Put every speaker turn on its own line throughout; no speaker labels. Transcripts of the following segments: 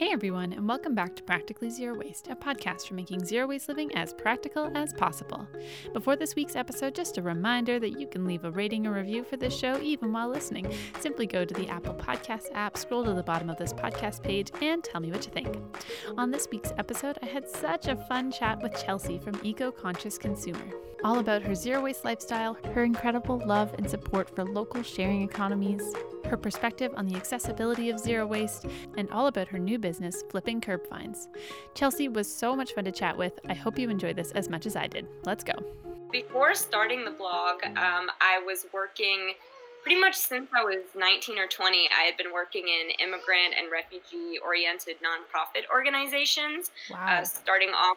Hey everyone, and welcome back to Practically Zero Waste, a podcast for making zero waste living as practical as possible. Before this week's episode, just a reminder that you can leave a rating or review for this show even while listening. Simply go to the Apple Podcast app, scroll to the bottom of this podcast page, and tell me what you think. On this week's episode, I had such a fun chat with Chelsea from Eco Conscious Consumer. All about her zero waste lifestyle, her incredible love and support for local sharing economies, her perspective on the accessibility of zero waste, and all about her new business, Flipping Curb Finds. Chelsea was so much fun to chat with. I hope you enjoyed this as much as I did. Let's go.
Before starting the blog, um, I was working pretty much since I was 19 or 20. I had been working in immigrant and refugee oriented nonprofit organizations,
Wow.
uh, starting off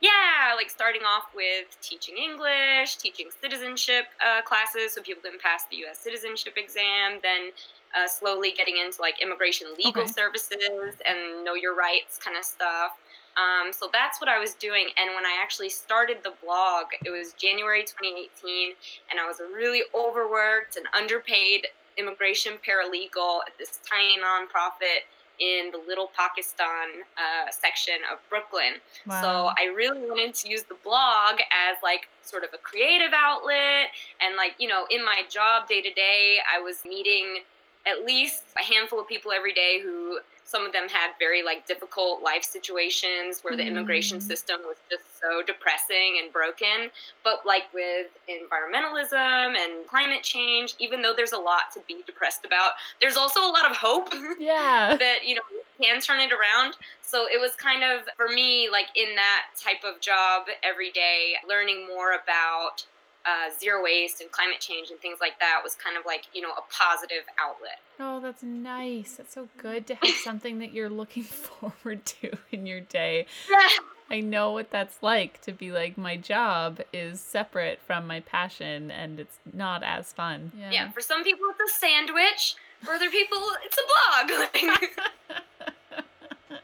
yeah, like starting off with teaching English, teaching citizenship uh, classes so people can pass the U.S. citizenship exam, then uh, slowly getting into like immigration legal
Okay.
services and know your rights kind of stuff. Um, so that's what I was doing. And when I actually started the blog, it was January 2018, and I was a really overworked and underpaid immigration paralegal at this tiny nonprofit in the Little Pakistan uh, section of Brooklyn. So I really wanted to use the blog as like sort of a creative outlet and like, you know, in my job day to day, I was meeting at least a handful of people every day who some of them had very like difficult life situations where the immigration
Mm.
system was just so depressing and broken but like with environmentalism and climate change even though there's a lot to be depressed about there's also a lot of hope
yeah.
that you know can turn it around so it was kind of for me like in that type of job every day learning more about uh, zero waste and climate change and things like that was kind of like you know a positive outlet
Oh, that's nice. That's so good to have something that you're looking forward to in your day. I know what that's like to be like, my job is separate from my passion and it's not as fun.
yeah for some people it's a sandwich for other people it's a blog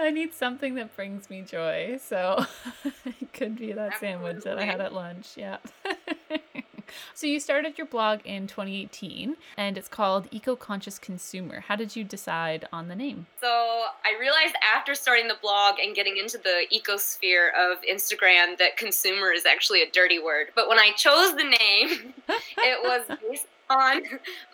I need something that brings me joy. So it could be that sandwich that I had at lunch. Yeah. so you started your blog in 2018 and it's called Eco Conscious Consumer. How did you decide on the name?
So I realized after starting the blog and getting into the ecosphere of Instagram that consumer is actually a dirty word. But when I chose the name, it was based on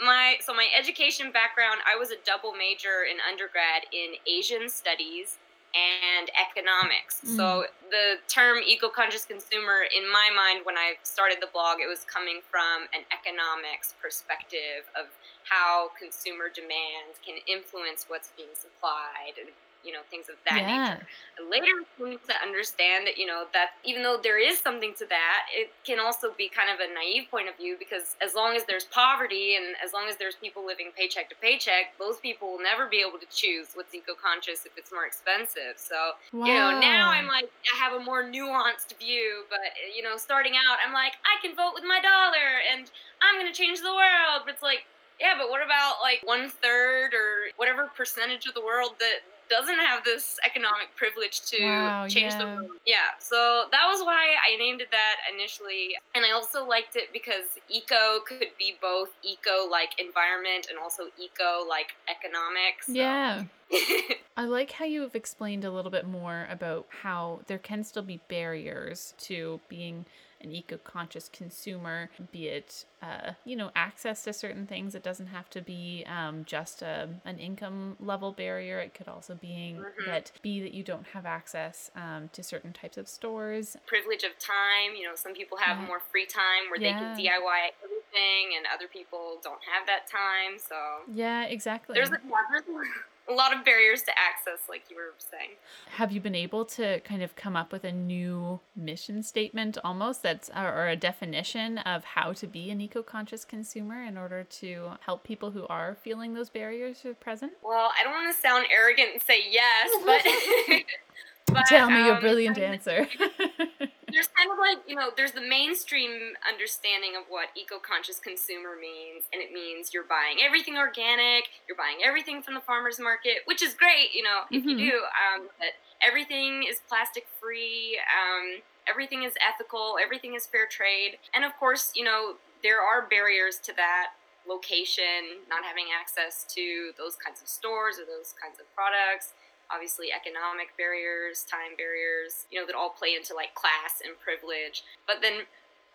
my so my education background. I was a double major in undergrad in Asian studies and economics. So mm. the term eco-conscious consumer in my mind when I started the blog it was coming from an economics perspective of how consumer demands can influence what's being supplied and you know things of that
yeah.
nature. Later came to understand that you know that even though there is something to that, it can also be kind of a naive point of view because as long as there's poverty and as long as there's people living paycheck to paycheck, those people will never be able to choose what's eco-conscious if it's more expensive. So
Wow.
you know now I'm like I have a more nuanced view, but you know starting out I'm like I can vote with my dollar and I'm gonna change the world. But it's like yeah, but what about like one third or whatever percentage of the world that doesn't have this economic privilege to
Wow,
change the world? Yeah, so that was why I named it that initially. And I also liked it because eco could be both eco like environment and also eco like economics. so-
Yeah. I like how you've explained a little bit more about how there can still be barriers to being an eco-conscious consumer, be it, uh, you know, access to certain things. It doesn't have to be um, just a, an income level barrier. It could also be
Mhm.
that be that you don't have access um, to certain types of stores.
privilege of time. You know, some people have
Yeah.
more free time where they can DIY everything, and other people don't have that time. So
Yeah, exactly.
there's a, there's a lot of barriers to access, like you were saying.
have you been able to kind of come up with a new mission statement almost that's or or a definition of how to be an eco-conscious consumer in order to help people who are feeling those barriers are present
Well, I don't want to sound arrogant and say yes, but. but,
tell me your
um,
brilliant
I mean,
answer
there's kind of like you know there's the mainstream understanding of what eco-conscious consumer means and it means you're buying everything organic you're buying everything from the farmers market which is great you know if you
Mhm.
do um, but everything is plastic free um, everything is ethical everything is fair trade and of course you know there are barriers to that location, not having access to those kinds of stores or those kinds of products. Obviously, economic barriers, time barriers, you know, that all play into like class and privilege. But then,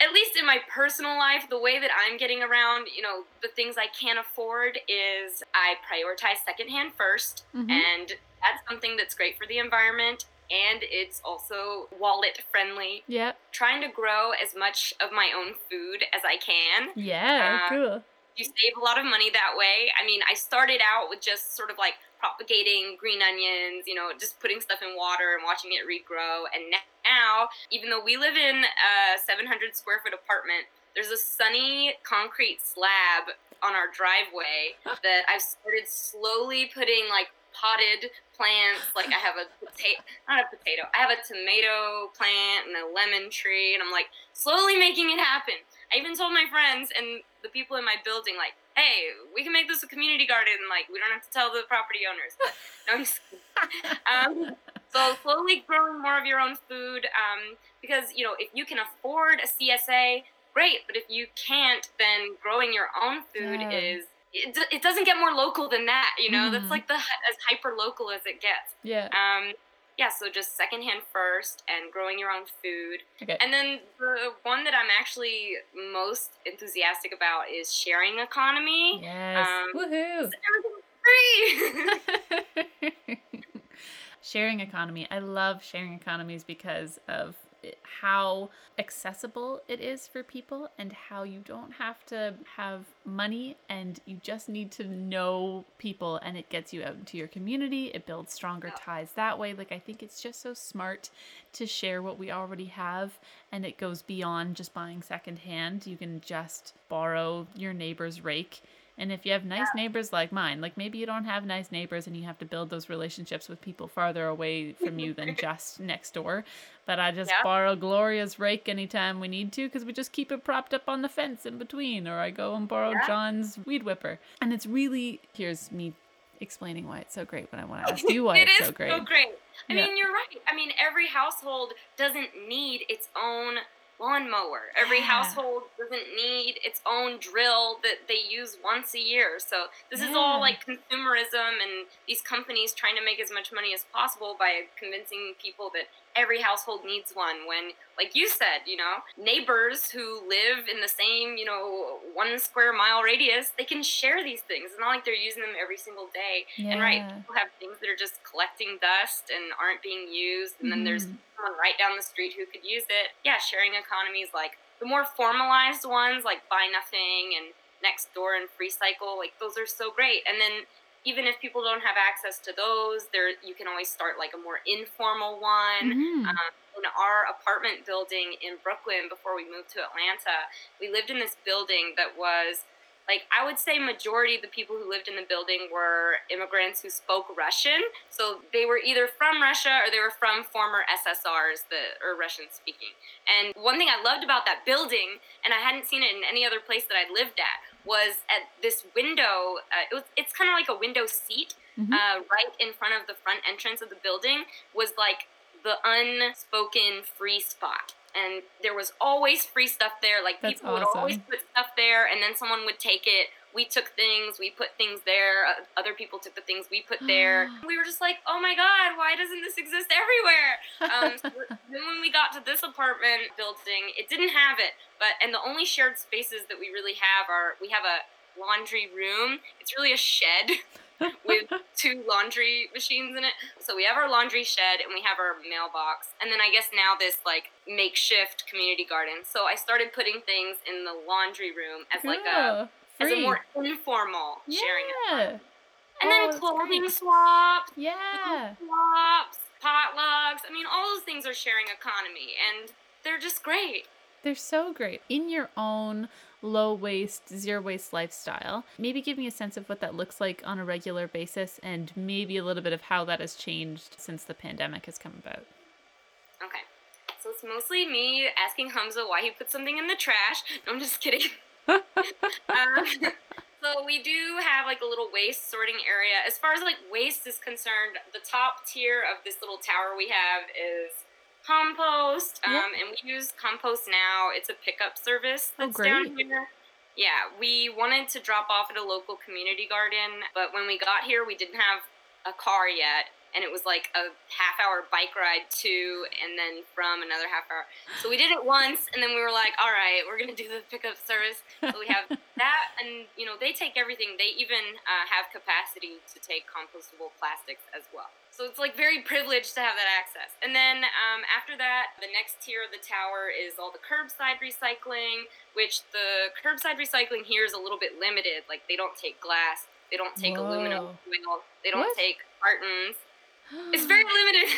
at least in my personal life, the way that I'm getting around, you know, the things I can't afford is I prioritize secondhand 1st
Mhm.
and that's something that's great for the environment and it's also wallet friendly
Yep.
trying to grow as much of my own food as I can.
Yeah.
Uh,
cool.
You save a lot of money that way. I mean, I started out with just sort of like propagating green onions, you know, just putting stuff in water and watching it regrow. And now, even though we live in a 700 square foot apartment, there's a sunny concrete slab on our driveway that I've started slowly putting like potted plants. Like I have a potato, not a potato, I have a tomato plant and a lemon tree, and I'm like slowly making it happen. I even told my friends and the people in my building, like, hey, we can make this a community garden. Like, we don't have to tell the property owners. No, I'm just um, so slowly growing more of your own food, um, because you know if you can afford a CSA, great. But if you can't, then growing your own food
Yeah.
is. It, d- it doesn't get more local than that, you know.
Mhm.
That's like the as hyper local as it gets.
Yeah.
Um, yeah, so just secondhand first and growing your own food.
Okay.
And then the one that I'm actually most enthusiastic about is sharing economy.
Yes.
um,
Woohoo.
Free.
sharing economy. I love sharing economies because of how accessible it is for people and how you don't have to have money and you just need to know people and it gets you out into your community. It builds stronger ties that way. Like I think it's just so smart to share what we already have and it goes beyond just buying secondhand. You can just borrow your neighbor's rake and if you have nice neighbors like mine, like maybe you don't have nice neighbors and you have to build those relationships with people farther away from you than just next door. But I just
Yeah.
borrow Gloria's rake anytime we need to because we just keep it propped up on the fence in between. Or I go and borrow
Yeah.
John's weed whipper. And it's really, here's me explaining why it's so great when I want to ask you why
It
it's
is
so great.
I
Yeah.
mean, you're right. I mean, every household doesn't need its own lawnmower. Every
Yeah.
household doesn't need its own drill that they use once a year. So this is all like consumerism and these companies trying to make as much money as possible by convincing people that every household needs one when like you said you know neighbors who live in the same you know one square mile radius they can share these things it's not like they're using them every single day yeah. and right, people have things that are just collecting dust and aren't being used, and then there's
Mhm.
someone right down the street who could use it. Yeah, sharing economies like the more formalized ones, like buy nothing and Nextdoor and Freecycle, like those are so great. And then even if people don't have access to those, there you can always start like a more informal one.
Mhm.
Um, in our apartment building in Brooklyn before we moved to Atlanta, we lived in this building that was like I would say majority of the people who lived in the building were immigrants who spoke Russian. So they were either from Russia or they were from former SSRs that are Russian speaking. And one thing I loved about that building, and I hadn't seen it in any other place that I'd lived at, was at this window. Uh, it was it's kind of like a window seat
Mhm.
uh, right in front of the front entrance of the building was like the unspoken free spot. And there was always free stuff there. Like
That's
people would always put stuff there, and then someone would take it. We took things, we put things there. uh, Other people took the things we put there. we were just like, oh my god, why doesn't this exist everywhere? Um, so then when we got to this apartment building, it didn't have it. But and the only shared spaces that we really have are we have a laundry room. It's really a shed with two laundry machines in it. So we have our laundry shed and we have our mailbox. And then I guess now this like makeshift community garden. So I started putting things in the laundry room as like a
Cool.
As a more informal sharing.
yeah.
And
Oh,
then clothing
great.
swaps,
Yeah.
swaps, potlucks. I mean, all those things are sharing economy, and they're just great.
They're so great. In your own low waste, zero waste lifestyle, maybe give me a sense of what that looks like on a regular basis and maybe a little bit of how that has changed since the pandemic has come about.
Okay. So it's mostly me asking Hamza why he put something in the trash. No, I'm just kidding. um, so we do have like a little waste sorting area. As far as like waste is concerned, the top tier of this little tower we have is compost. Um,
Yeah.
and we use compost now. It's a pickup service
Oh,
that's down
great.
here. Yeah, we wanted to drop off at a local community garden, but when we got here, we didn't have a car yet and it was like a half hour bike ride to and then from another half hour. So we did it once and then we were like all right we're gonna do the pickup service. So we have that and you know they take everything. They even uh, have capacity to take compostable plastics as well. So it's like very privileged to have that access. And then um, after that the next tier of the tower is all the curbside recycling which the curbside recycling here is a little bit limited. Like they don't take glass they don't take Whoa. aluminum foil they don't what? take cartons it's very limited.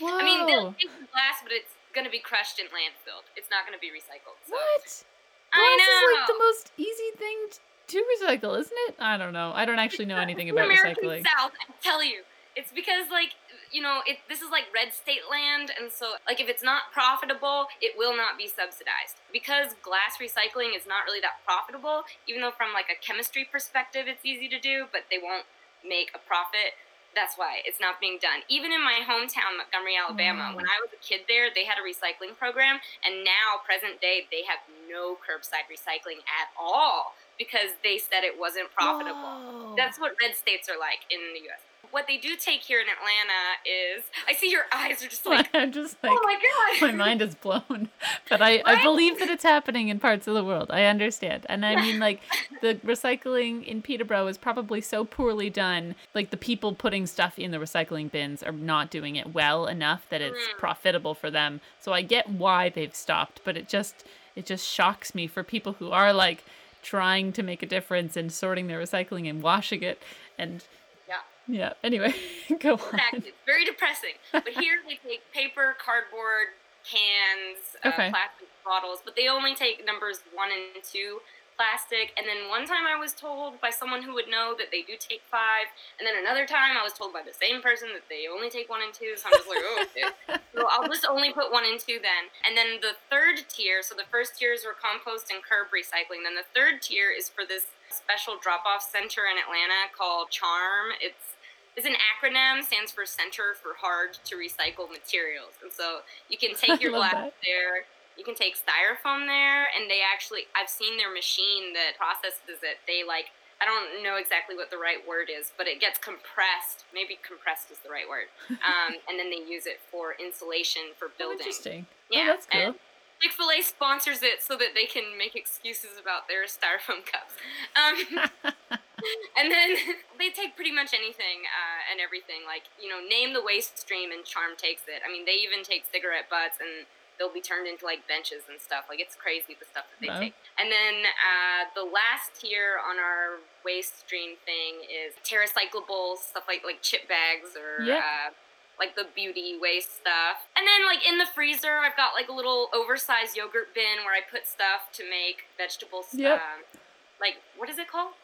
Whoa. I mean, they'll take the glass, but it's gonna be crushed and landfilled. It's not gonna be recycled. So.
What? Glass I know. is like the most easy thing to recycle, isn't it? I don't know. I don't actually know anything about
American
recycling.
South, I tell you, it's because like you know, it this is like red state land, and so like if it's not profitable, it will not be subsidized. Because glass recycling is not really that profitable, even though from like a chemistry perspective, it's easy to do, but they won't make a profit that's why it's not being done. Even in my hometown, Montgomery, Alabama, when mm. I was a kid there, they had a recycling program, and now, present day, they have no curbside recycling at all because they said it wasn't profitable. Whoa. That's what red states are like in the US what they do take here in Atlanta is I see your eyes are just like
I'm just like oh my god. my mind is blown. But I, right? I believe that it's happening in parts of the world. I understand. And I mean like the recycling in Peterborough is probably so poorly done like the people putting stuff in the recycling bins are not doing it well enough that it's mm. profitable for them. So I get why they've stopped but it just it just shocks me for people who are like trying to make a difference and sorting their recycling and washing it. And yeah. Anyway, go on.
It's very depressing. But here they take paper, cardboard, cans, uh, okay. uh, plastic bottles, but they only take numbers one and two plastic. And then one time I was told by someone who would know that they do take five. And then another time I was told by the same person that they only take one and two. So I'm just like, oh, okay. so I'll just only put one and two then. And then the third tier, so the first tiers were compost and curb recycling. Then the third tier is for this special drop off center in Atlanta called CHARM. It's is an acronym, stands for Center for Hard to Recycle Materials. And so you can take your glass that. there, you can take styrofoam there, and they actually, I've seen their machine that processes it. They like, I don't know exactly what the right word is, but it gets compressed. Maybe compressed is the right word. Um, and then they use it for insulation for oh, building.
Oh, interesting. Yeah, oh, that's cool.
Chick-fil-A sponsors it so that they can make excuses about their styrofoam cups. Um, and then they take pretty much anything uh, and everything. Like, you know, name the waste stream and Charm takes it. I mean, they even take cigarette butts and they'll be turned into like benches and stuff. Like, it's crazy the stuff that they take. And then uh, the last tier on our waste stream thing is TerraCyclables, stuff like, like chip bags or. Yeah. Uh, like the beauty waste stuff. And then like in the freezer, I've got like a little oversized yogurt bin where I put stuff to make vegetables. Yep. Um, like what is it called?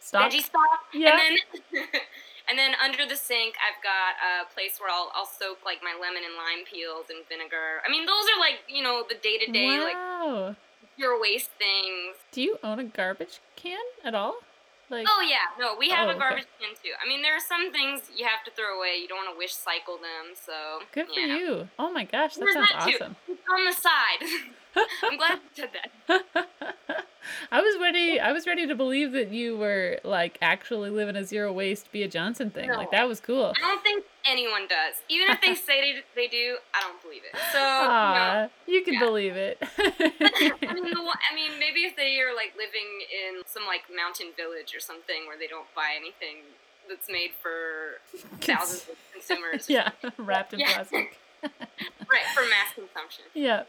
Stock.
Veggie stock. Yeah. And then, and then under the sink, I've got a place where I'll, I'll soak like my lemon and lime peels and vinegar. I mean, those are like, you know, the day to day, like your waste things.
Do you own a garbage can at all?
Like, oh yeah, no, we have oh, a garbage okay. can too. I mean, there are some things you have to throw away. You don't want to wish cycle them, so
good for you. Oh my gosh, that There's sounds that awesome.
It's on the side. I'm glad you said that.
I was ready. I was ready to believe that you were like actually living a zero waste, Bea Johnson thing. No. Like that was cool.
I don't think anyone does. Even if they say they, they do, I don't believe it. So Aww,
no. you can yeah. believe it.
I mean, the, I mean, maybe if they are like living in some like mountain village or something where they don't buy anything that's made for thousands of consumers.
yeah, wrapped in yeah. plastic.
right for mass consumption.
Yeah.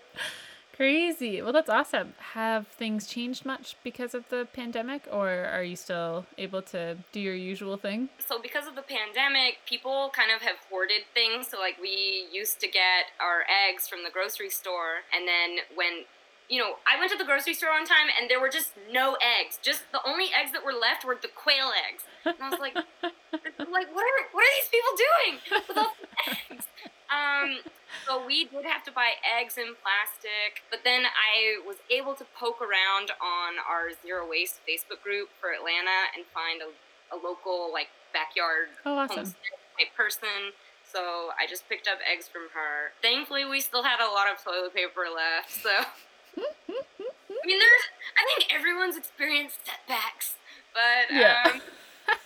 Crazy. Well, that's awesome. Have things changed much because of the pandemic, or are you still able to do your usual thing?
So, because of the pandemic, people kind of have hoarded things. So, like, we used to get our eggs from the grocery store, and then when you know, I went to the grocery store one time and there were just no eggs. Just the only eggs that were left were the quail eggs. And I was like, like what are what are these people doing with all the eggs? Um, so we did have to buy eggs in plastic, but then I was able to poke around on our zero waste Facebook group for Atlanta and find a, a local like backyard
oh, awesome.
type person. So I just picked up eggs from her. Thankfully, we still had a lot of toilet paper left. So I mean, there's. I think everyone's experienced setbacks, but
Yeah.
um,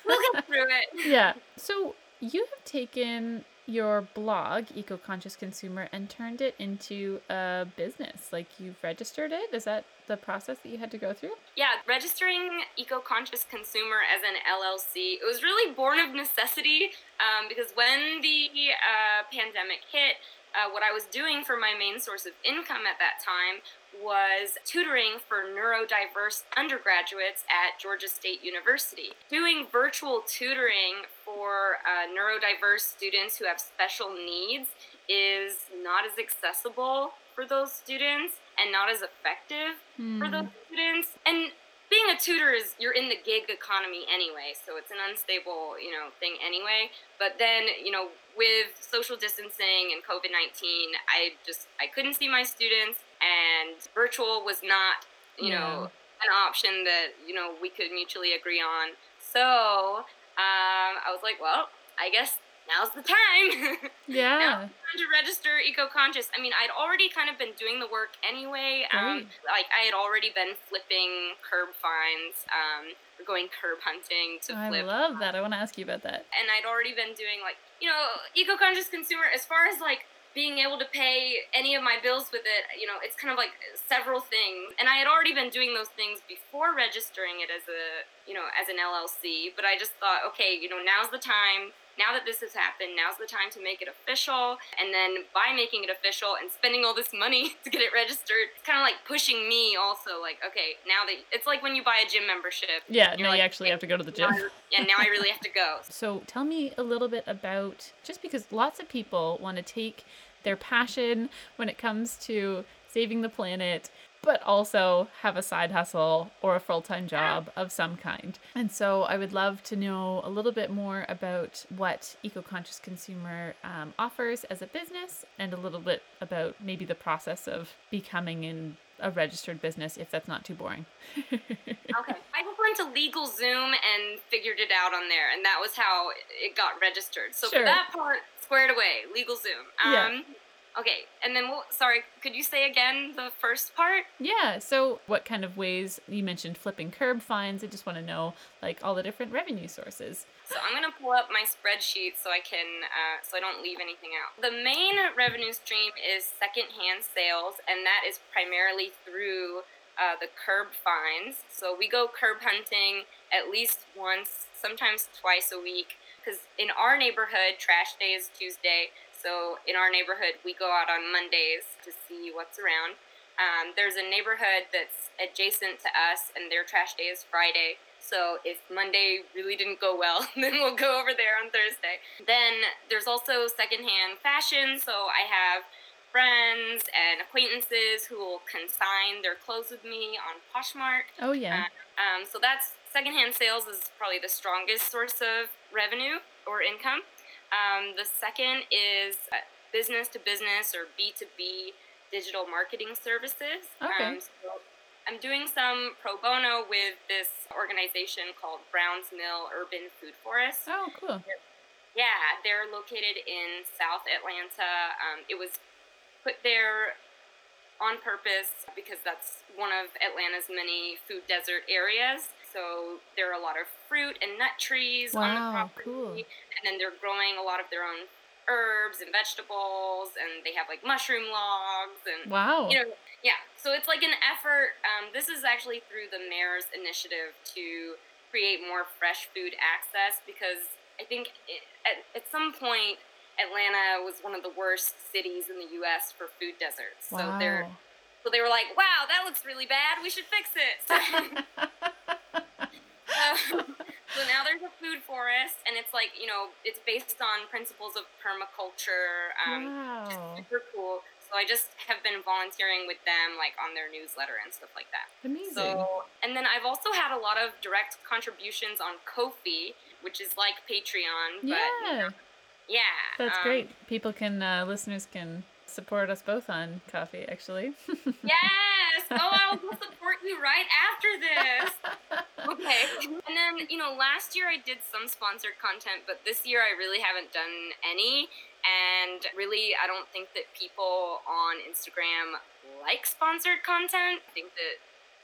we'll get through it.
yeah. So you have taken your blog, Eco Conscious Consumer, and turned it into a business. Like you've registered it. Is that the process that you had to go through?
Yeah, registering Eco Conscious Consumer as an LLC, it was really born of necessity um, because when the uh, pandemic hit, uh, what I was doing for my main source of income at that time was tutoring for neurodiverse undergraduates at Georgia State University. Doing virtual tutoring for uh, neurodiverse students who have special needs is not as accessible for those students and not as effective for those students. And being a tutor is you're in the gig economy anyway, so it's an unstable, you know, thing anyway. But then, you know, with social distancing and COVID-19, I just I couldn't see my students and virtual was not, you know, an option that, you know, we could mutually agree on. So, um, I was like, well, I guess now's the time.
Yeah.
time to register eco-conscious. I mean, I'd already kind of been doing the work anyway. Um, like I had already been flipping curb finds, um, or going curb hunting to
I
flip.
I love that. I want to ask you about that.
and I'd already been doing like, you know, eco-conscious consumer as far as like being able to pay any of my bills with it, you know, it's kind of like several things. And I had already been doing those things before registering it as a, you know, as an LLC, but I just thought, okay, you know, now's the time. Now that this has happened, now's the time to make it official. And then by making it official and spending all this money to get it registered, it's kind of like pushing me also like, okay, now that it's like when you buy a gym membership.
Yeah, now
like,
you actually have to go to the gym.
Now yeah, now I really have to go.
So tell me a little bit about just because lots of people want to take their passion when it comes to saving the planet, but also have a side hustle or a full time job of some kind. And so I would love to know a little bit more about what Eco Conscious Consumer um, offers as a business and a little bit about maybe the process of becoming in a registered business if that's not too boring.
Okay. I just went to LegalZoom and figured it out on there, and that was how it got registered. So
Sure.
for that part, squared away, LegalZoom.
Yeah.
Okay, and then what? Sorry, could you say again the first part?
Yeah. So, what kind of ways you mentioned flipping curb finds? I just want to know like all the different revenue sources.
So I'm gonna pull up my spreadsheet so I can, uh, so I don't leave anything out. The main revenue stream is secondhand sales, and that is primarily through uh, the curb finds. So we go curb hunting at least once, sometimes twice a week, because in our neighborhood, trash day is Tuesday. So in our neighborhood, we go out on Mondays to see what's around. Um, there's a neighborhood that's adjacent to us, and their trash day is Friday. So if Monday really didn't go well, then we'll go over there on Thursday. Then there's also secondhand fashion. So I have friends and acquaintances who will consign their clothes with me on Poshmark.
Oh yeah.
Um, so that's secondhand sales is probably the strongest source of revenue or income. Um, the second is uh, business to business or B2B digital marketing services.
Okay.
Um, so I'm doing some pro bono with this organization called Browns Mill Urban Food Forest.
oh cool.
Yeah, they're located in South Atlanta. Um, it was put there on purpose because that's one of Atlanta's many food desert areas. So there are a lot of fruit and nut trees on the property,
cool.
and then they're growing a lot of their own herbs and vegetables, and they have like mushroom logs and
Wow.
you know, yeah. So it's like an effort. Um, this is actually through the mayor's initiative to create more fresh food access because I think it, at, at some point Atlanta was one of the worst cities in the U.S. for food deserts. So they're so they were like, "Wow, that looks really bad. We should fix it." So, so now there's a food forest, and it's like you know, it's based on principles of permaculture. Um,
wow.
super cool. So I just have been volunteering with them, like on their newsletter and stuff like that.
Amazing.
So, and then I've also had a lot of direct contributions on Ko-fi, which is like Patreon, but
yeah.
yeah,
That's
um,
great. People can uh, listeners can support us both on Ko-fi actually.
Yes. Oh, I'll support you right after this. Okay. And then, you know, last year I did some sponsored content, but this year I really haven't done any. And really, I don't think that people on Instagram like sponsored content. I think that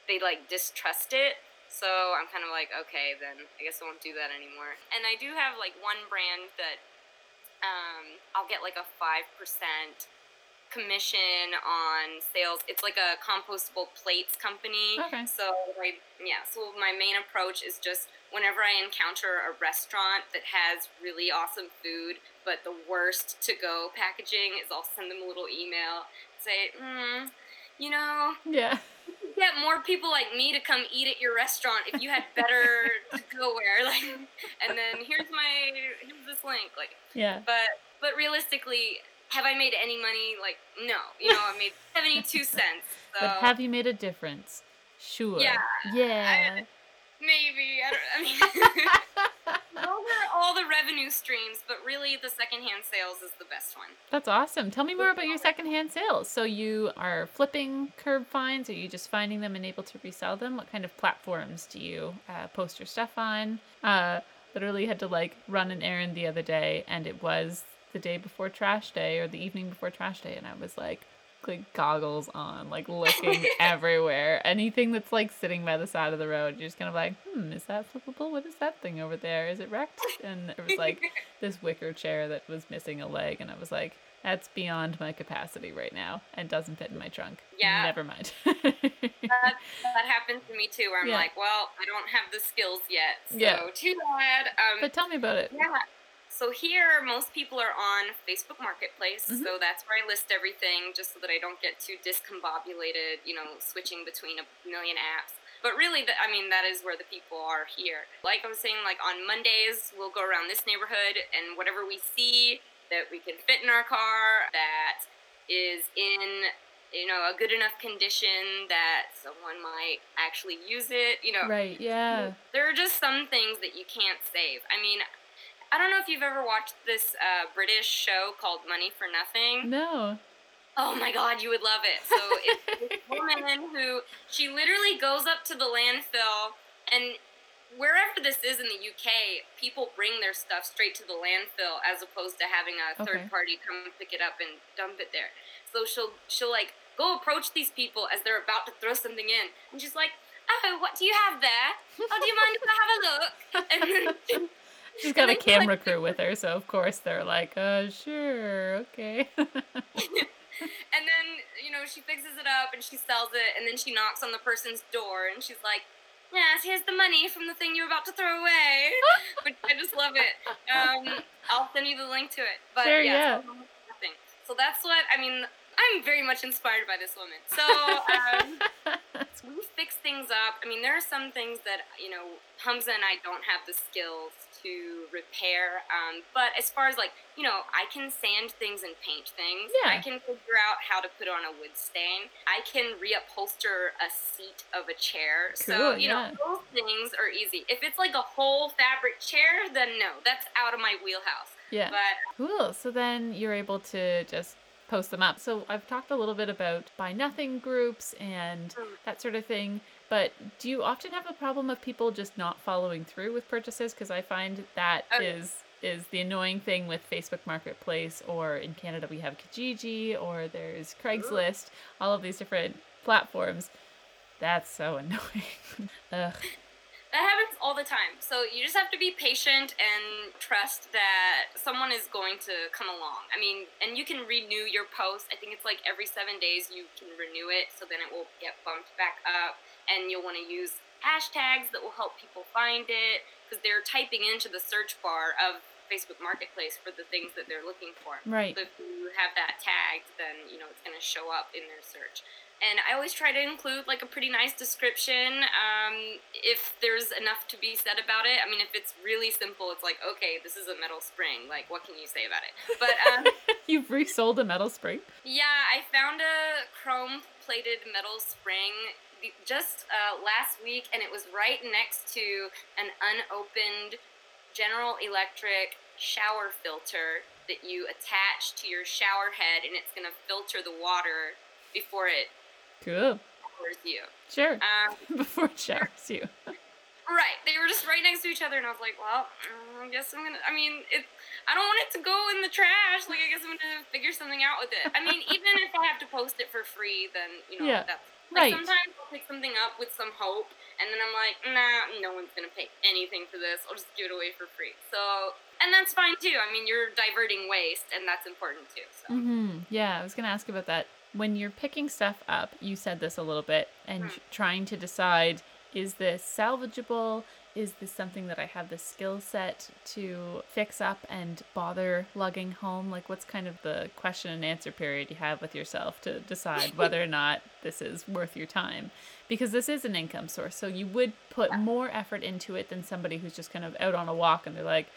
they like distrust it. So I'm kind of like, okay, then I guess I won't do that anymore. And I do have like one brand that um, I'll get like a five percent commission on sales. It's like a compostable plates company.
Okay.
So I yeah, so my main approach is just whenever I encounter a restaurant that has really awesome food, but the worst to go packaging is I'll send them a little email, say, mm, you know,
Yeah.
get more people like me to come eat at your restaurant if you had better to go where like and then here's my here's this link like
Yeah.
but but realistically have i made any money like no you know i made 72 cents so
But have you made a difference? Sure.
Yeah.
Yeah.
maybe i don't i mean those are all the revenue streams but really the secondhand sales is the best one
That's awesome. Tell me more about your secondhand sales. So you are flipping curb finds? Are you just finding them and able to resell them? What kind of platforms do you uh, post your stuff on? Uh, literally had to like run an errand the other day, and it was the day before trash day or the evening before trash day, and I was like, like goggles on, like looking everywhere. Anything that's like sitting by the side of the road, you're just kind of like, hmm, is that flippable? What is that thing over there? Is it wrecked? And it was like this wicker chair that was missing a leg, and I was like, that's beyond my capacity right now and doesn't fit in my trunk.
Yeah.
Never mind.
that, that happened to me too where i'm
Yeah.
like well i don't have the skills yet so
Yeah.
too bad um,
but tell me about it.
Yeah. So here, most people are on Facebook Marketplace,
Mhm.
so that's where I list everything, just so that I don't get too discombobulated, you know, switching between a million apps. But really, the, I mean, that is where the people are here. Like I was saying, like on Mondays, we'll go around this neighborhood, and whatever we see that we can fit in our car, that is in, you know, a good enough condition that someone might actually use it, you know,
Right, yeah.
there are just some things that you can't save. I mean, I don't know if you've ever watched this uh, British show called Money for Nothing.
No.
Oh my god, you would love it. So it's this woman who she literally goes up to the landfill and wherever this is in the UK, people bring their stuff straight to the landfill as opposed to having a
Okay.
third party come pick it up and dump it there. So she'll she'll like go approach these people as they're about to throw something in, and she's like, "Oh, what do you have there? Oh, do you mind if I have a look?" And then
She's got a
then, like-
camera crew with her, so of course they're like, uh, sure, okay.
And then, you know, she fixes it up and she sells it, and then she knocks on the person's door and she's like, Yes, here's the money from the thing you're about to throw away. Which I just love it. Um, I'll send you the link to it. But
Sure,
yeah,
yeah.
so that's what, I mean, I'm very much inspired by this woman. So, um, we fix things up. I mean, there are some things that you know Hamza and I don't have the skills to repair. Um, but as far as like you know, I can sand things and paint things.
Yeah.
I can figure out how to put on a wood stain. I can reupholster a seat of a chair.
Cool,
so you
yeah.
know, those things are easy. If it's like a whole fabric chair, then no, that's out of my wheelhouse.
yeah.
But
Cool. So then you're able to just post them up. So I've talked a little bit about buy nothing groups and
Mm.
that sort of thing. But do you often have a problem of people just not following through with purchases? Because I find that
Oh,
is is the annoying thing with Facebook Marketplace, or in Canada we have Kijiji, or there's Craigslist, all of these different platforms. That's so annoying. Ugh.
That happens all the time. So you just have to be patient and trust that someone is going to come along. I mean, and you can renew your post. I think it's like every seven days you can renew it, so then it will get bumped back up. And you'll want to use hashtags that will help people find it because they're typing into the search bar of Facebook Marketplace for the things that they're looking for.
Right.
So if you have that tagged, then you know it's going to show up in their search. And I always try to include like a pretty nice description. Um, if there's enough to be said about it, I mean, if it's really simple, it's like, okay, this is a metal spring. Like, what can you say about it? But um,
You've resold a metal spring?
yeah, I found a chrome plated metal spring the- just uh, last week, and it was right next to an unopened General Electric shower filter that you attach to your shower head, and it's gonna filter the water before it
Cool.
showers you.
Sure.
Um,
Before it showers you.
Right. They were just right next to each other, and I was like, well, mm, I guess I'm gonna. I mean, it. I don't want it to go in the trash. Like, I guess I'm gonna figure something out with it. I mean, even if I have to post it for free, then you know
Yeah.
that's. Like,
Right.
Sometimes I'll pick something up with some hope, and then I'm like, nah, no one's gonna pay anything for this. I'll just give it away for free. So, and that's fine too. I mean, you're diverting waste, and that's important too. So.
Mm-hmm. Yeah, I was going to ask about that. When you're picking stuff up, you said this a little bit, and
Mm.
trying to decide is this salvageable? Is this something that I have the skill set to fix up and bother lugging home? Like, what's kind of the question and answer period you have with yourself to decide whether or not this is worth your time? Because this is an income source, so you would put more effort into it than somebody who's just kind of out on a walk and they're like,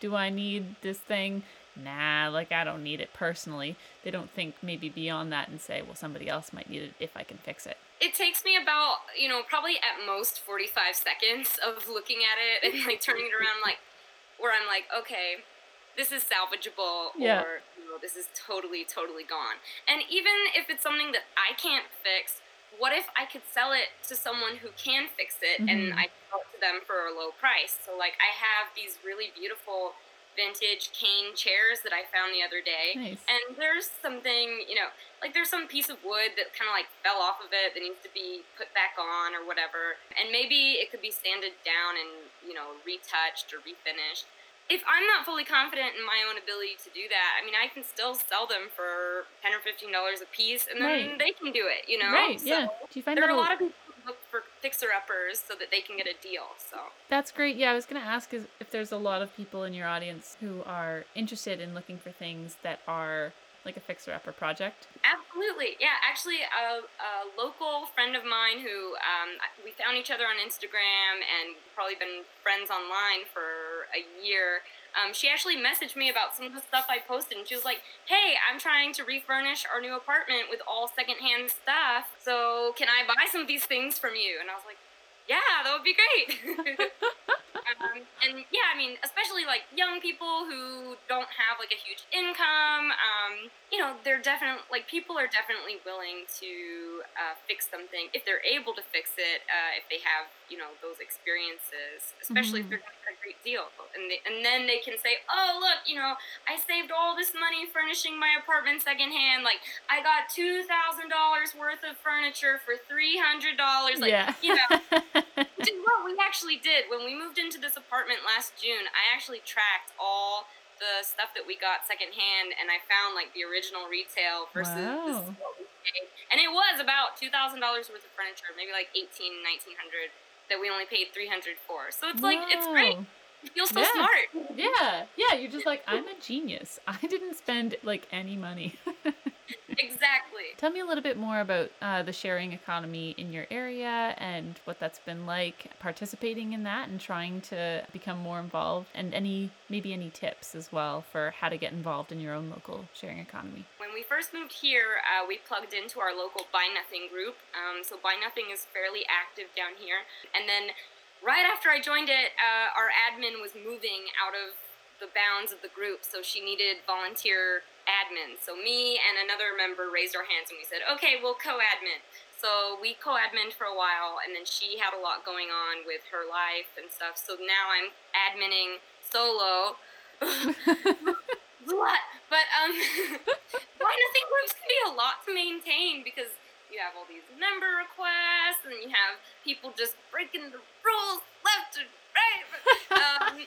do I need this thing? Nah, like I don't need it personally. They don't think maybe beyond that and say, well, somebody else might need it if I can fix it.
It takes me about, you know, probably at most 45 seconds of looking at it and like turning it around, like, where I'm like, okay, this is salvageable,
Yeah.
or, you know, this is totally, totally gone. And even if it's something that I can't fix, what if I could sell it to someone who can fix it
Mhm.
and I sell it to them for a low price? So, like, I have these really beautiful vintage cane chairs that I found the other day.
Nice.
And there's something, you know, like there's some piece of wood that kind of like fell off of it that needs to be put back on or whatever. And maybe it could be sanded down and, you know, retouched or refinished. If I'm not fully confident in my own ability to do that, I mean, I can still sell them for 10 or $15 a piece and then
Right.
they can do it, you know?
right,
So
yeah. Do you find
There are a
a-
lot of people who look for fixer uppers so that they can get a deal. So.
That's great. Yeah, I was going to ask is if there's a lot of people in your audience who are interested in looking for things that are like a fixer upper project.
Absolutely, yeah. Actually, a, a local friend of mine who um, we found each other on Instagram and probably been friends online for a year. Um, she actually messaged me about some of the stuff I posted, and she was like, "Hey, I'm trying to refurnish our new apartment with all secondhand stuff. So can I buy some of these things from you?" And I was like, "Yeah, that would be great." um, and yeah, I mean, especially like young people who don't have like a huge income, um, you know, they're definitely like people are definitely willing to uh, fix something if they're able to fix it, uh, if they have you know those experiences, especially if
Mhm.
they're going to a great deal, and they, and then they can say, oh look, you know, I saved all this money furnishing my apartment secondhand. Like I got two thousand dollars worth of furniture for three hundred dollars. Like
yeah.
you know is what we actually did when we moved into this apartment last June. I actually tracked all the stuff that we got secondhand, and I found like the original retail versus
Wow.
what we paid, and it was about two thousand dollars worth of furniture, maybe like eighteen, nineteen hundred that we only paid three hundred for. So it's like it's great. You feel so
Yeah.
smart.
Yeah, yeah, you're just like, I'm a genius. I didn't spend like any money.
Exactly.
Tell me a little bit more about uh, the sharing economy in your area and what that's been like participating in that and trying to become more involved and any maybe any tips as well for how to get involved in your own local sharing economy.
When we first moved here, uh, we plugged into our local Buy Nothing group. Um, so Buy Nothing is fairly active down here. And then right after I joined it, uh, our admin was moving out of the bounds of the group, so she needed volunteer admins. So me and another member raised our hands and we said, okay, we'll co-admin. So we co-admined for a while, and then she had a lot going on with her life and stuff. So now I'm adminning solo. Lot, but um, Buy Nothing groups can be a lot to maintain because you have all these member requests, and you have people just breaking the rules left and right. Um,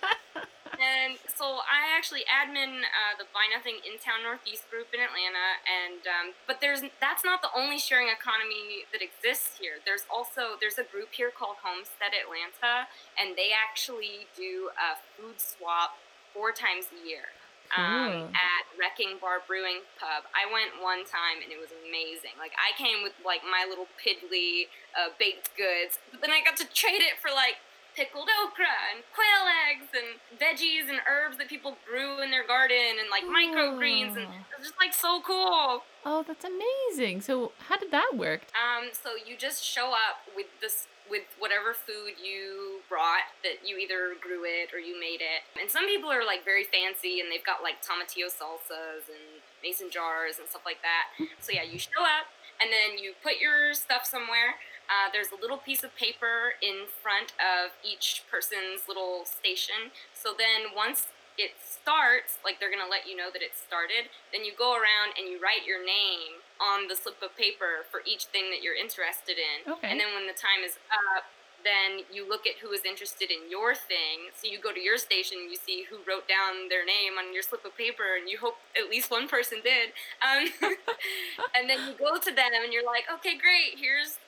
and so I actually admin uh, the Buy Nothing in Town Northeast group in Atlanta, and um, but there's that's not the only sharing economy that exists here. There's also there's a group here called Homestead Atlanta, and they actually do a food swap four times a year um, at Wrecking Bar Brewing Pub. I went one time and it was amazing. Like I came with like my little piddly uh, baked goods, but then I got to trade it for like pickled okra and quail eggs and veggies and herbs that people grew in their garden and like microgreens and it was just like so cool.
Oh, that's amazing. So, how did that work?
Um, so you just show up with this with whatever food you brought that you either grew it or you made it. And some people are like very fancy and they've got like tomatillo salsas and mason jars and stuff like that. So yeah, you show up and then you put your stuff somewhere. Uh, there's a little piece of paper in front of each person's little station. So then once it starts, like they're gonna let you know that it started, then you go around and you write your name on the slip of paper for each thing that you're interested in.
Okay.
And then when the time is up, then you look at who is interested in your thing. So you go to your station, you see who wrote down their name on your slip of paper, and you hope at least one person did. Um, and then you go to them, and you're like, okay, great, here's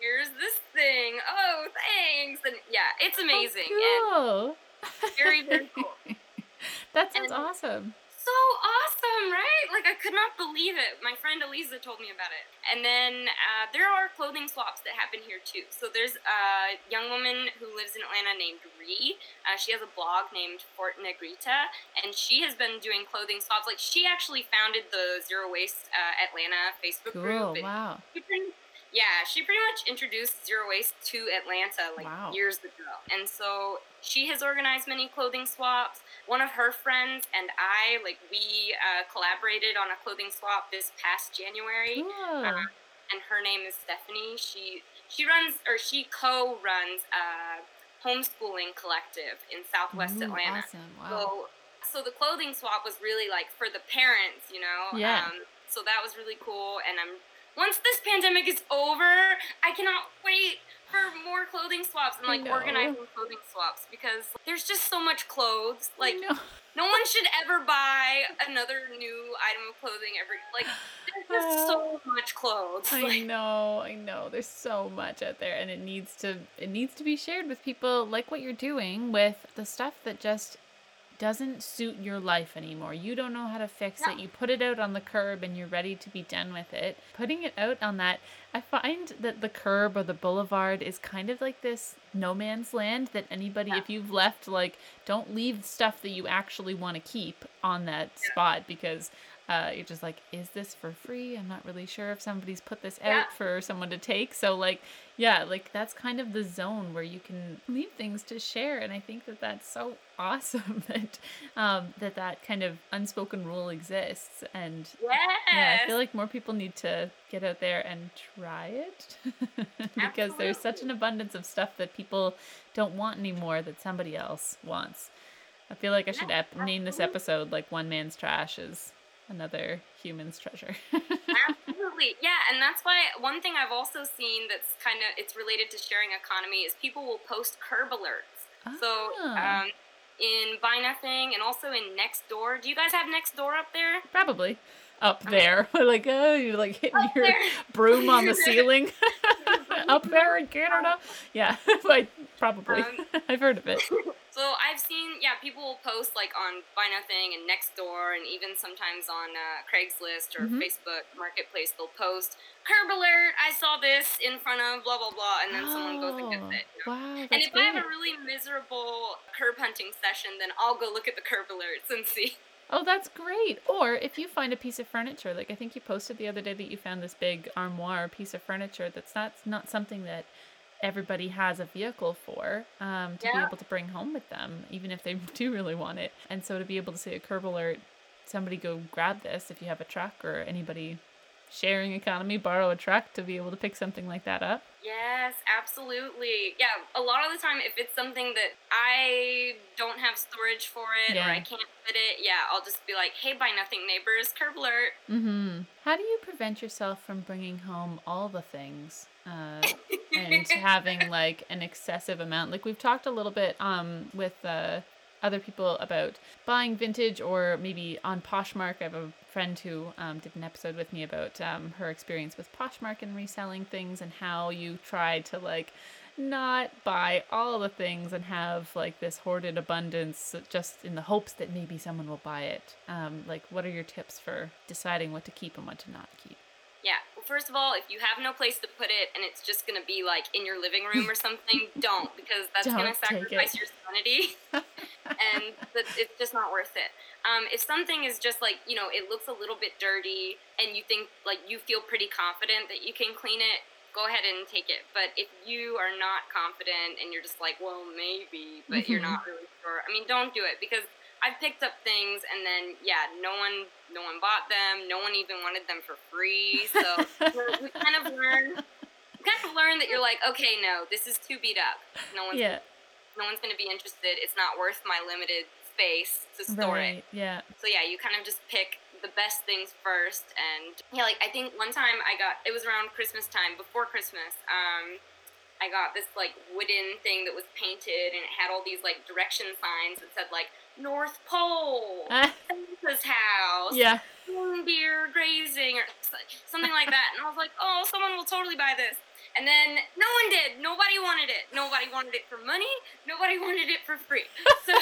here's this thing. Oh, thanks. And yeah, it's amazing
Oh, cool.
and very very cool.
that sounds
And-
awesome.
so awesome, right? Like I could not believe it. My friend Eliza told me about it. And then uh, there are clothing swaps that happen here too. So there's a young woman who lives in Atlanta named Ree. Uh, she has a blog named Fort Negrita, and she has been doing clothing swaps. Like she actually founded the Zero Waste uh, Atlanta Facebook
Cool.
group.
Wow.
Yeah, she pretty much introduced zero waste to Atlanta like
Wow.
years ago. And so she has organized many clothing swaps. One of her friends and I, like, we uh, collaborated on a clothing swap this past January.
Cool.
Uh, and her name is Stephanie. She she runs or she co-runs a homeschooling collective in Southwest
Ooh,
Atlanta.
Awesome. Wow.
So, so the clothing swap was really like for the parents, you know.
Yeah.
Um, so that was really cool, and I'm once this pandemic is over, I cannot wait for more clothing swaps and like
know.
organizing clothing swaps because there's just so much clothes. Like
know.
no one should ever buy another new item of clothing every like there's just so much clothes.
I
Like,
know, I know. There's so much out there, and it needs to it needs to be shared with people like what you're doing with the stuff that just doesn't suit your life anymore. You don't know how to fix
No.
it. You put it out on the curb and you're ready to be done with it. Putting it out on that, I find that the curb or the boulevard is kind of like this no man's land that anybody,
Yeah.
if you've left, like, don't leave stuff that you actually want to keep on that
Yeah.
spot because uh, you're just like, is this for free? I'm not really sure if somebody's put this out
Yeah.
for someone to take. So, like, yeah, like that's kind of the zone where you can leave things to share, and I think that that's so awesome that um, that that kind of unspoken rule exists. And
yes.
yeah, I feel like more people need to get out there and try it because there's such an abundance of stuff that people don't want anymore that somebody else wants. I feel like I should ep- name this episode like "One Man's Trash is Another Human's Treasure."
Absolutely. Yeah, and that's why one thing I've also seen that's kind of it's related to sharing economy is people will post curb alerts. So
Ah.
um, in Buy Nothing and also in Nextdoor. Do you guys have Nextdoor up there?
Probably up there, like oh, you're like hitting
Up
your
there.
broom on the ceiling. up there in Canada, yeah, probably.
Um,
I've heard of it.
So I've seen, yeah, people will post like on Buy Nothing and Nextdoor, and even sometimes on uh, Craigslist or
Mhm.
Facebook Marketplace, they'll post curb alert. I saw this in front of blah blah blah, and then someone goes and gets
Oh,
it. you know?
Wow,
And if I have a really miserable curb hunting session, then I'll go look at the curb alerts and see.
Oh, that's great. Or if you find a piece of furniture, like I think you posted the other day that you found this big armoire piece of furniture that's not not something that everybody has a vehicle for um, to be able to bring home with them, even if they do really want it. And so to be able to say a curb alert, somebody go grab this if you have a truck or anybody sharing economy, borrow a truck to be able to pick something like that up.
Yes, absolutely. Yeah, a lot of the time, if it's something that I don't have storage for it or I can't fit it, yeah, I'll just be like, hey, Buy Nothing neighbors, curb alert.
Mm-hmm. How do you prevent yourself from bringing home all the things uh, and having like an excessive amount? Like we've talked a little bit um with uh, other people about buying vintage or maybe on Poshmark. I have a friend who um, did an episode with me about um, her experience with Poshmark and reselling things and how you try to like not buy all the things and have like this hoarded abundance just in the hopes that maybe someone will buy it. Um, like, what are your tips for deciding what to keep and what to not keep?
Yeah, first of all, if you have no place to put it and it's just gonna be like in your living room or something, don't because that's gonna
Don't take
sacrifice your sanity, and that it's just not worth it. Um, if something is just like you know, it looks a little bit dirty, and you think like you feel pretty confident that you can clean it, go ahead and take it. But if you are not confident and you're just like, well, maybe, but you're
Mhm.
not really sure, I mean, don't do it because I've picked up things and then yeah, no one no one bought them. No one even wanted them for free. So we kind of learn kind of learn that you're like, okay, no, this is too beat up. No one's
Yeah.
no one's gonna be interested. It's not worth my limited space to store it.
Yeah.
So yeah, you kind of just pick the best things first, and yeah, like I think one time I got it was around Christmas time, before Christmas. Um, I got this like wooden thing that was painted, and it had all these like direction signs that said like North Pole,
Ah,
Santa's house,
yeah.
reindeer grazing, or something like that. And I was like, oh, someone will totally buy this. And then no one did. Nobody wanted it. Nobody wanted it for money. Nobody wanted it for free. So,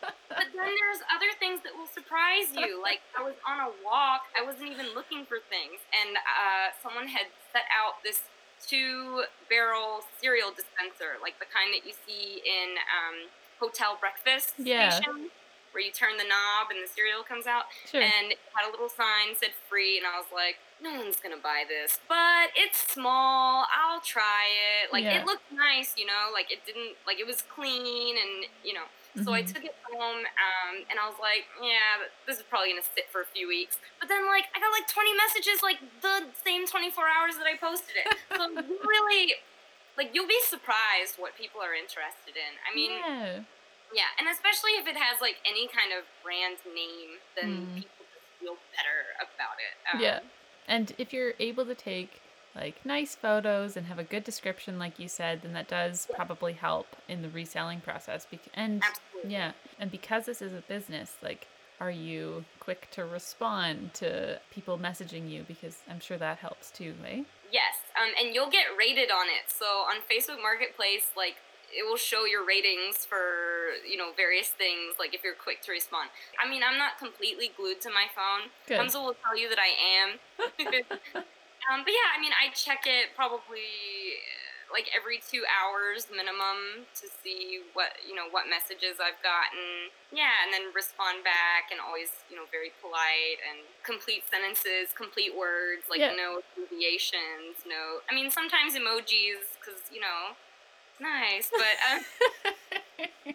but then there's other things that will surprise you. Like I was on a walk. I wasn't even looking for things, and uh, someone had set out this two-barrel cereal dispenser, like the kind that you see in um, hotel breakfast
Yeah.
stations, where you turn the knob and the cereal comes out
Sure.
and it had a little sign said free and i was like no one's gonna buy this but it's small i'll try it like
Yeah.
it looked nice you know like it didn't like it was clean and you know so i
Mhm.
took it home um, and i was like yeah this is probably gonna sit for a few weeks but then like i got like 20 messages like the same 24 hours that i posted it so really like you'll be surprised what people are interested in i mean
yeah.
Yeah, and especially if it has like any kind of brand name, then
Mm.
people just feel better about it. Um,
Yeah. And if you're able to take like nice photos and have a good description, like you said, then that does probably help in the reselling process. Bec- and
Absolutely.
yeah, and because this is a business, like, are you quick to respond to people messaging you? Because I'm sure that helps too, right?
Yes, um, and you'll get rated on it. So on Facebook Marketplace, like it will show your ratings for you know various things. Like if you're quick to respond. I mean, I'm not completely glued to my phone.
Good.
Hamza will tell you that I am. um, but yeah, I mean, I check it probably uh, like every two hours minimum to see what you know what messages I've gotten. Yeah, and then respond back and always you know very polite and complete sentences, complete words, like
Yeah.
no abbreviations, no. I mean, sometimes emojis because you know nice, but. Um,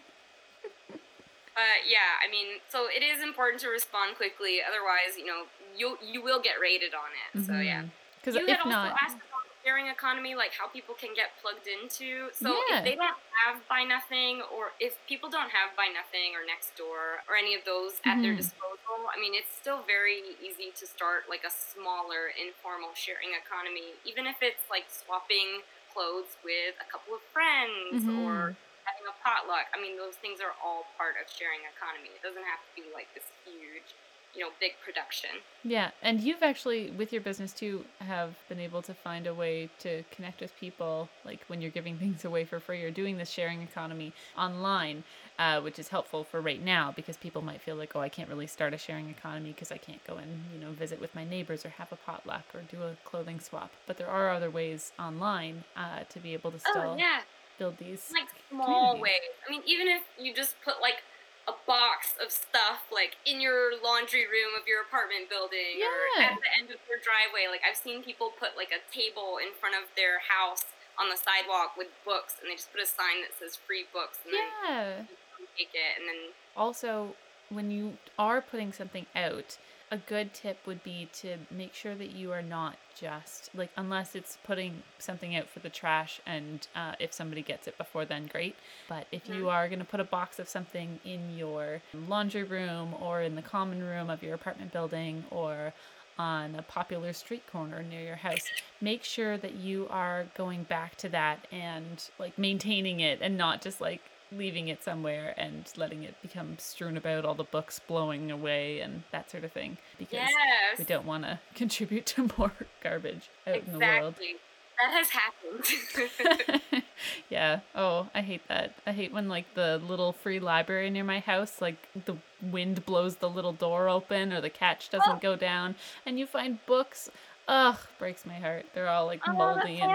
But yeah, I mean, so it is important to respond quickly. Otherwise, you know, you you will get rated on it. So yeah.
Because
You
Mm-hmm. if
also
not,
asked about the sharing economy, like how people can get plugged into. So
Yeah.
if they don't have Buy Nothing, or if people don't have Buy Nothing or Nextdoor or any of those at their
Mhm.
disposal, I mean, it's still very easy to start like a smaller informal sharing economy, even if it's like swapping clothes with a couple of friends
Mhm.
or having a potluck. I mean, those things are all part of sharing economy. It doesn't have to be like this huge, you know, big production.
Yeah, and you've actually, with your business too, have been able to find a way to connect with people, like when you're giving things away for free or doing this sharing economy online, uh, which is helpful for right now because people might feel like, oh, I can't really start a sharing economy because I can't go and you know visit with my neighbors or have a potluck or do a clothing swap. But there are other ways online uh, to be able to still
Oh yeah,
build these.
like small ways. I mean, even if you just put like a box of stuff like in your laundry room of your apartment building or at the end of your driveway. Like I've seen people put like a table in front of their house on the sidewalk with books and they just put a sign that says free books and
Yeah.
you take it and then
also when you are putting something out a good tip would be to make sure that you are not just like unless it's putting something out for the trash and uh, if somebody gets it before then great. But if you are going to put a box of something in your laundry room or in the common room of your apartment building or on a popular street corner near your house make sure that you are going back to that and like maintaining it and not just like leaving it somewhere and letting it become strewn about all the books blowing away and that sort of thing because
yes,
we don't want to contribute to more garbage out in the world.
Exactly. That has happened.
yeah. Oh i hate that. I hate when like the little free library near my house like the wind blows the little door open or the catch doesn't
Oh.
go down and you find books. Ugh breaks my heart. They're all like
Oh,
moldy and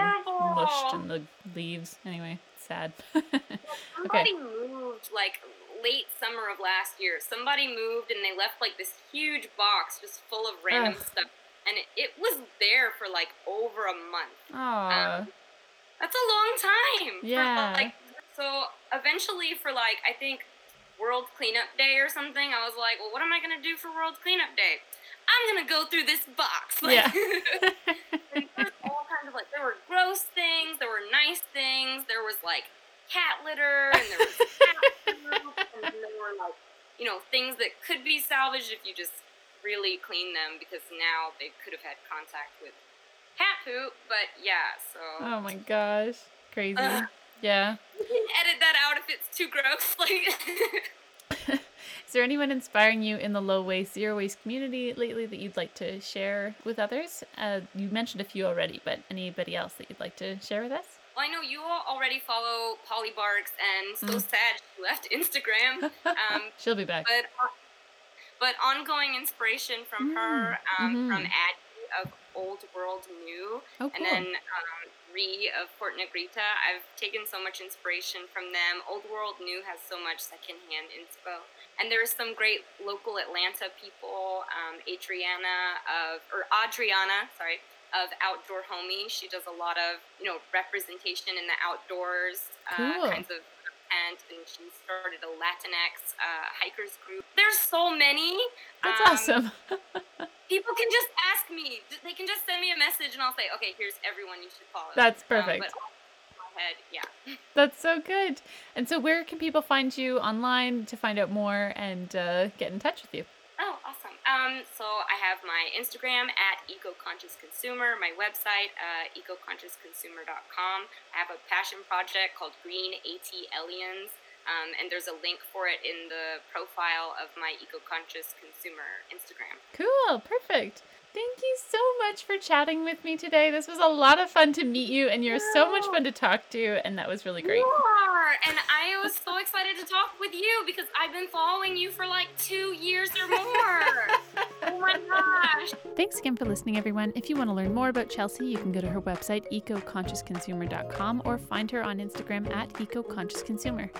mushed in the leaves. Anyway sad
Somebody moved like late summer of last year. Somebody moved and they left like this huge box just full of random
Ugh.
stuff. And it, it was there for like over a month.
Aw.
Um, that's a long time. for,
Yeah.
like, so eventually, for like, I think World Cleanup Day or something. I was like, well, what am I gonna do for World Cleanup Day? I'm gonna go through this box. Like,
Yeah.
and there's all kinds of like there were gross things, there were nice things, there was like cat litter, and there was cat poop, and there were like you know things that could be salvaged if you just really clean them because now they could have had contact with cat poop. But yeah, so
oh my gosh. Crazy.
Ugh.
yeah.
you can edit that out if it's too gross. Like
Is there anyone inspiring you in the low waste, zero waste community lately that you'd like to share with others? Uh, you mentioned a few already, but anybody else that you'd like to share with us?
Well, I know you all already follow Polly Barks, and so
Mm.
sad she left Instagram. Um,
She'll be back.
but but ongoing inspiration from her, um, from
mhm.
Addie of Old World New,
Oh, cool.
and then um, Ree of Port Negrita. I've taken so much inspiration from them. Old World New has so much secondhand inspo, and there's some great local Atlanta people. Um, Adriana of or Adriana, sorry. Of outdoor homie, she does a lot of you know representation in the outdoors uh,
Cool.
kinds of and she started a Latinx uh, hikers group. There's so many.
That's
Um,
awesome.
People can just ask me. They can just send me a message, and I'll say, okay, here's everyone you should follow.
That's
Um,
perfect.
but head, yeah.
That's so good. And so, where can people find you online to find out more and uh, get in touch with you?
Oh, awesome. Um, so I have my Instagram at EcoConsciousConsumer, my website, uh, EcoConsciousConsumer.com. I have a passion project called Green AT Aliens, um, and there's a link for it in the profile of my EcoConscious Consumer Instagram.
Cool. Perfect. Thank you so much for chatting with me today. This was a lot of fun to meet you, and you're so much fun to talk to, and that was really great.
You are, and I was so excited to talk with you because I've been following you for like two years or more. oh my gosh.
Thanks again for listening, everyone. If you want to learn more about Chelsea, you can go to her website, ecoconsciousconsumer.com, or find her on Instagram at ecoconsciousconsumer.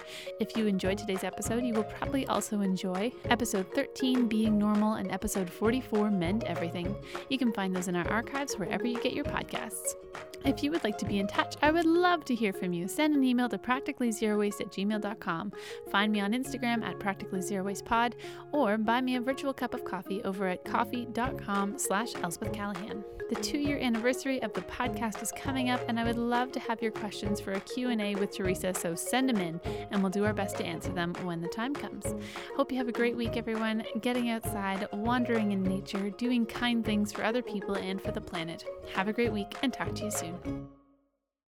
If you enjoyed today's episode, you will probably also enjoy episode 13, Being Normal, and episode 44, Mend Everything. You can find those in our archives wherever you get your podcasts. If you would like to be in touch, I would love to hear from you. Send an email to practicallyzerowaste at gmail.com. Find me on Instagram at practicallyzerowastepod or buy me a virtual cup of coffee over at ko-fi.com slash Elspeth Callahan. The two-year anniversary of the podcast is coming up, and I would love to have your questions for a Q&A with Teresa, so send them in, and we'll do our best to answer them when the time comes. Hope you have a great week, everyone, getting outside, wandering in nature, doing kind things for other people and for the planet. Have a great week, and talk to you soon. ね。